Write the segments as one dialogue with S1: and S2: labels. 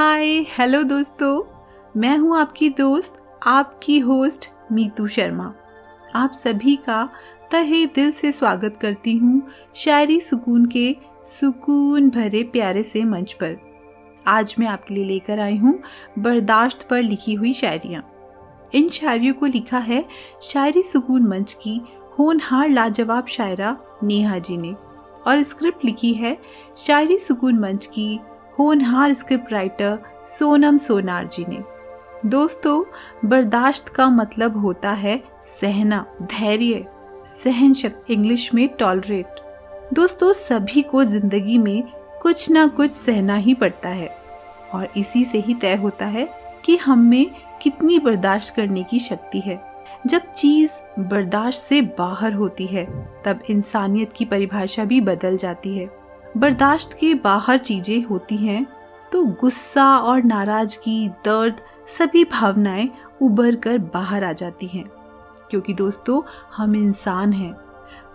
S1: Hi hello दोस्तों। मैं हूँ आपकी दोस्त, आपकी होस्ट मीतू शर्मा। आप सभी का तहे दिल से स्वागत करती हूँ शायरी सुकून के सुकून भरे प्यारे से मंच पर। आज मैं आपके लिए लेकर आई हूँ बर्दाश्त पर लिखी हुई शायरियाँ। इन शायरियों को लिखा है शायरी सुकून मंच की होनहार लाजवाब शायरा नेहा जी ने। और स्क्रिप्ट लिखी है शायरी सुकून मंच की होनहार स्क्रिप्ट राइटर सोनम सोनार जी ने। दोस्तों, बर्दाश्त का मतलब होता है सहना, धैर्य सहन शक्ति इंग्लिश में टॉलरेट दोस्तों, सभी को ज़िंदगी में कुछ ना कुछ सहना ही पड़ता है और इसी से ही तय होता है कि हम में कितनी बर्दाश्त करने की शक्ति है। जब चीज़ बर्दाश्त से बाहर होती है, तब इंसानियत की परिभाषा भी बदल जाती है। बर्दाश्त के बाहर चीज़ें होती हैं तो गुस्सा और नाराज़गी, दर्द, सभी भावनाएँ उभर कर बाहर आ जाती हैं। क्योंकि दोस्तों, हम इंसान हैं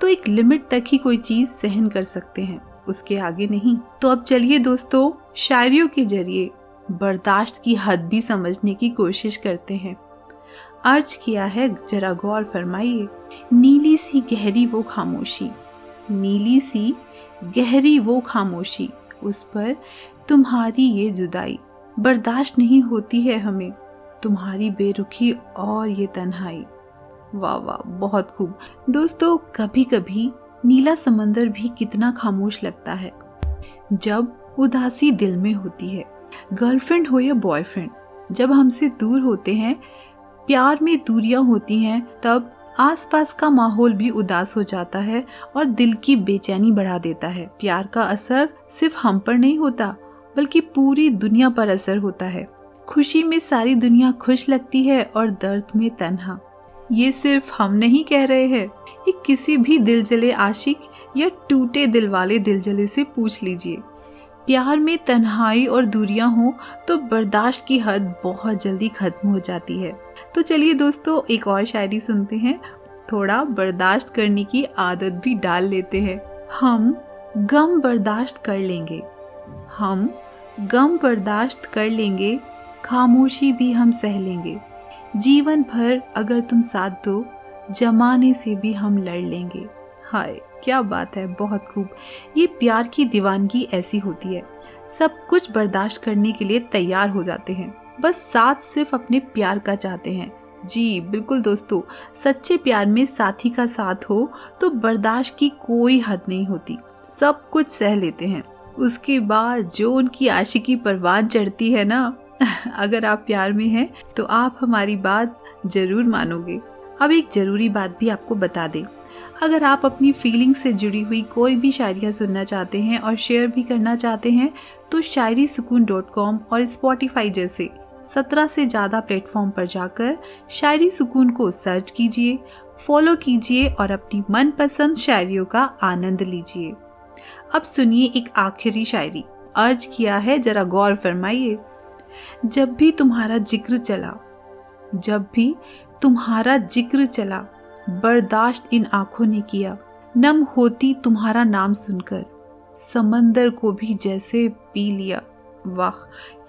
S1: तो एक लिमिट तक ही कोई चीज़ सहन कर सकते हैं, उसके आगे नहीं। तो अब चलिए दोस्तों, शायरियों के ज़रिए बर्दाश्त की हद भी समझने की कोशिश करते हैं। अर्ज़ किया है, जरा गौर फरमाइए, नीली सी गहरी वो खामोशी, नीली सी गहरी वो खामोशी, उस पर तुम्हारी ये जुदाई बर्दाश्त नहीं होती है हमें। तुम्हारी बेरुखी और ये तन्हाई। वाह वाह, बहुत खूब। दोस्तों कभी कभी नीला समंदर भी कितना खामोश लगता है। जब उदासी दिल में होती है। गर्लफ्रेंड हो या बॉयफ्रेंड, जब हमसे दूर होते हैं, प्यार में दूरियाँ होती हैं, तब आसपास का माहौल भी उदास हो जाता है और दिल की बेचैनी बढ़ा देता है। प्यार का असर सिर्फ़ हम पर नहीं होता, बल्कि पूरी दुनिया पर असर होता है। खुशी में सारी दुनिया खुश लगती है और दर्द में तनहा। ये सिर्फ़ हम नहीं कह रहे हैं। ये किसी भी दिल जले आशिक या टूटे दिल वाले दिल जले से पूछ लीजिए। प्यार में तन्हाई और दूरियाँ हो तो बर्दाश्त की हद बहुत जल्दी खत्म हो जाती है। तो चलिए दोस्तों, एक और शायरी सुनते हैं। थोड़ा बर्दाश्त करने की आदत भी डाल लेते हैं। हम गम बर्दाश्त कर लेंगे। हम गम बर्दाश्त कर लेंगे, खामोशी भी हम सह लेंगे। जीवन भर अगर तुम साथ दो, जमाने से भी हम लड़ लेंगे। हाय, क्या बात है, बहुत खूब। ये प्यार की दीवानगी ऐसी होती है। सब कुछ बर्दाश्त करने के लिए तैयार हो जाते हैं। बस साथ सिर्फ़ अपने प्यार का चाहते हैं। जी, बिल्कुल दोस्तों, सच्चे प्यार में साथी का साथ हो तो बर्दाश्त की कोई हद नहीं होती। सब कुछ सह लेते हैं। उसके बाद जो उनकी आशिकी परवान चढ़ती है ना, अगर आप प्यार में हैं तो आप हमारी बात ज़रूर मानोगे। अब एक ज़रूरी बात भी आपको बता दें। अगर आप अपनी फीलिंग से जुड़ी हुई कोई भी शायरियाँ सुनना चाहते हैं और शेयर भी करना चाहते हैं तो शायरी सुकून डॉट कॉम और स्पॉटिफाई जैसे सत्रह से ज़्यादा प्लेटफॉर्म पर जाकर शायरी सुकून को सर्च कीजिए फॉलो कीजिए और अपनी मनपसंद शायरियों का आनंद लीजिए। अब सुनिए एक आखिरी शायरी। अर्ज़ किया है, जरा गौर फरमाइए। जब भी तुम्हारा ज़िक्र चला, जब भी तुम्हारा ज़िक्र चला बर्दाश्त इन आँखों ने किया। नम होती तुम्हारा नाम सुनकर। समंदर को भी जैसे पी लिया। वाह,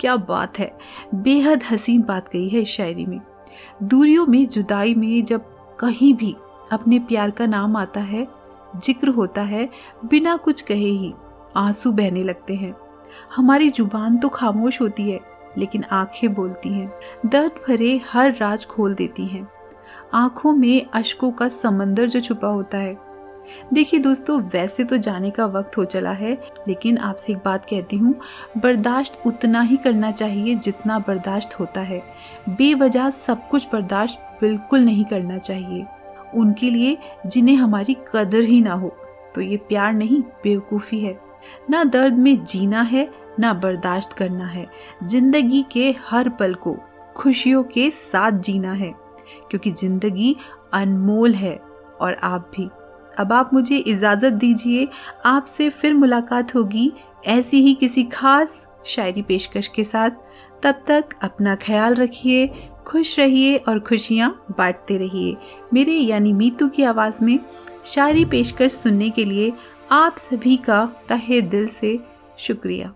S1: क्या बात है। बेहद हसीन बात कही है इस शायरी में। दूरियों में, जुदाई में जब कहीं भी अपने प्यार का नाम आता है, ज़िक्र होता है, बिना कुछ कहे ही आँसू बहने लगते हैं। हमारी ज़ुबान तो खामोश होती है, लेकिन आँखें बोलती हैं। दर्द भरे हर राज खोल देती हैं। आँखों में अशकों का समंदर जो छुपा होता है। देखिए दोस्तों, वैसे तो जाने का वक्त हो चला है, लेकिन आपसे एक बात कहती हूँ, बर्दाश्त उतना ही करना चाहिए जितना बर्दाश्त होता है। बेवजह सब कुछ बर्दाश्त बिल्कुल नहीं करना चाहिए। उनके लिए जिन्हें हमारी कदर ही ना हो। तो ये प्यार नहीं, बेवकूफ़ी है। ना दर्द में जीना है, ना बर्दाश्त करना है। ज़िंदगी के हर पल को, खुशियों के साथ जीना है। क्योंकि ज़िंदगी अनमोल है और आप भी। अब आप मुझे इजाज़त दीजिए, आपसे फिर मुलाकात होगी ऐसी ही किसी खास शायरी पेशकश के साथ। तब तक अपना ख्याल रखिए, खुश रहिए और खुशियाँ बांटते रहिए। मेरे यानी मीतू की आवाज़ में शायरी पेशकश सुनने के लिए आप सभी का तहे दिल से शुक्रिया।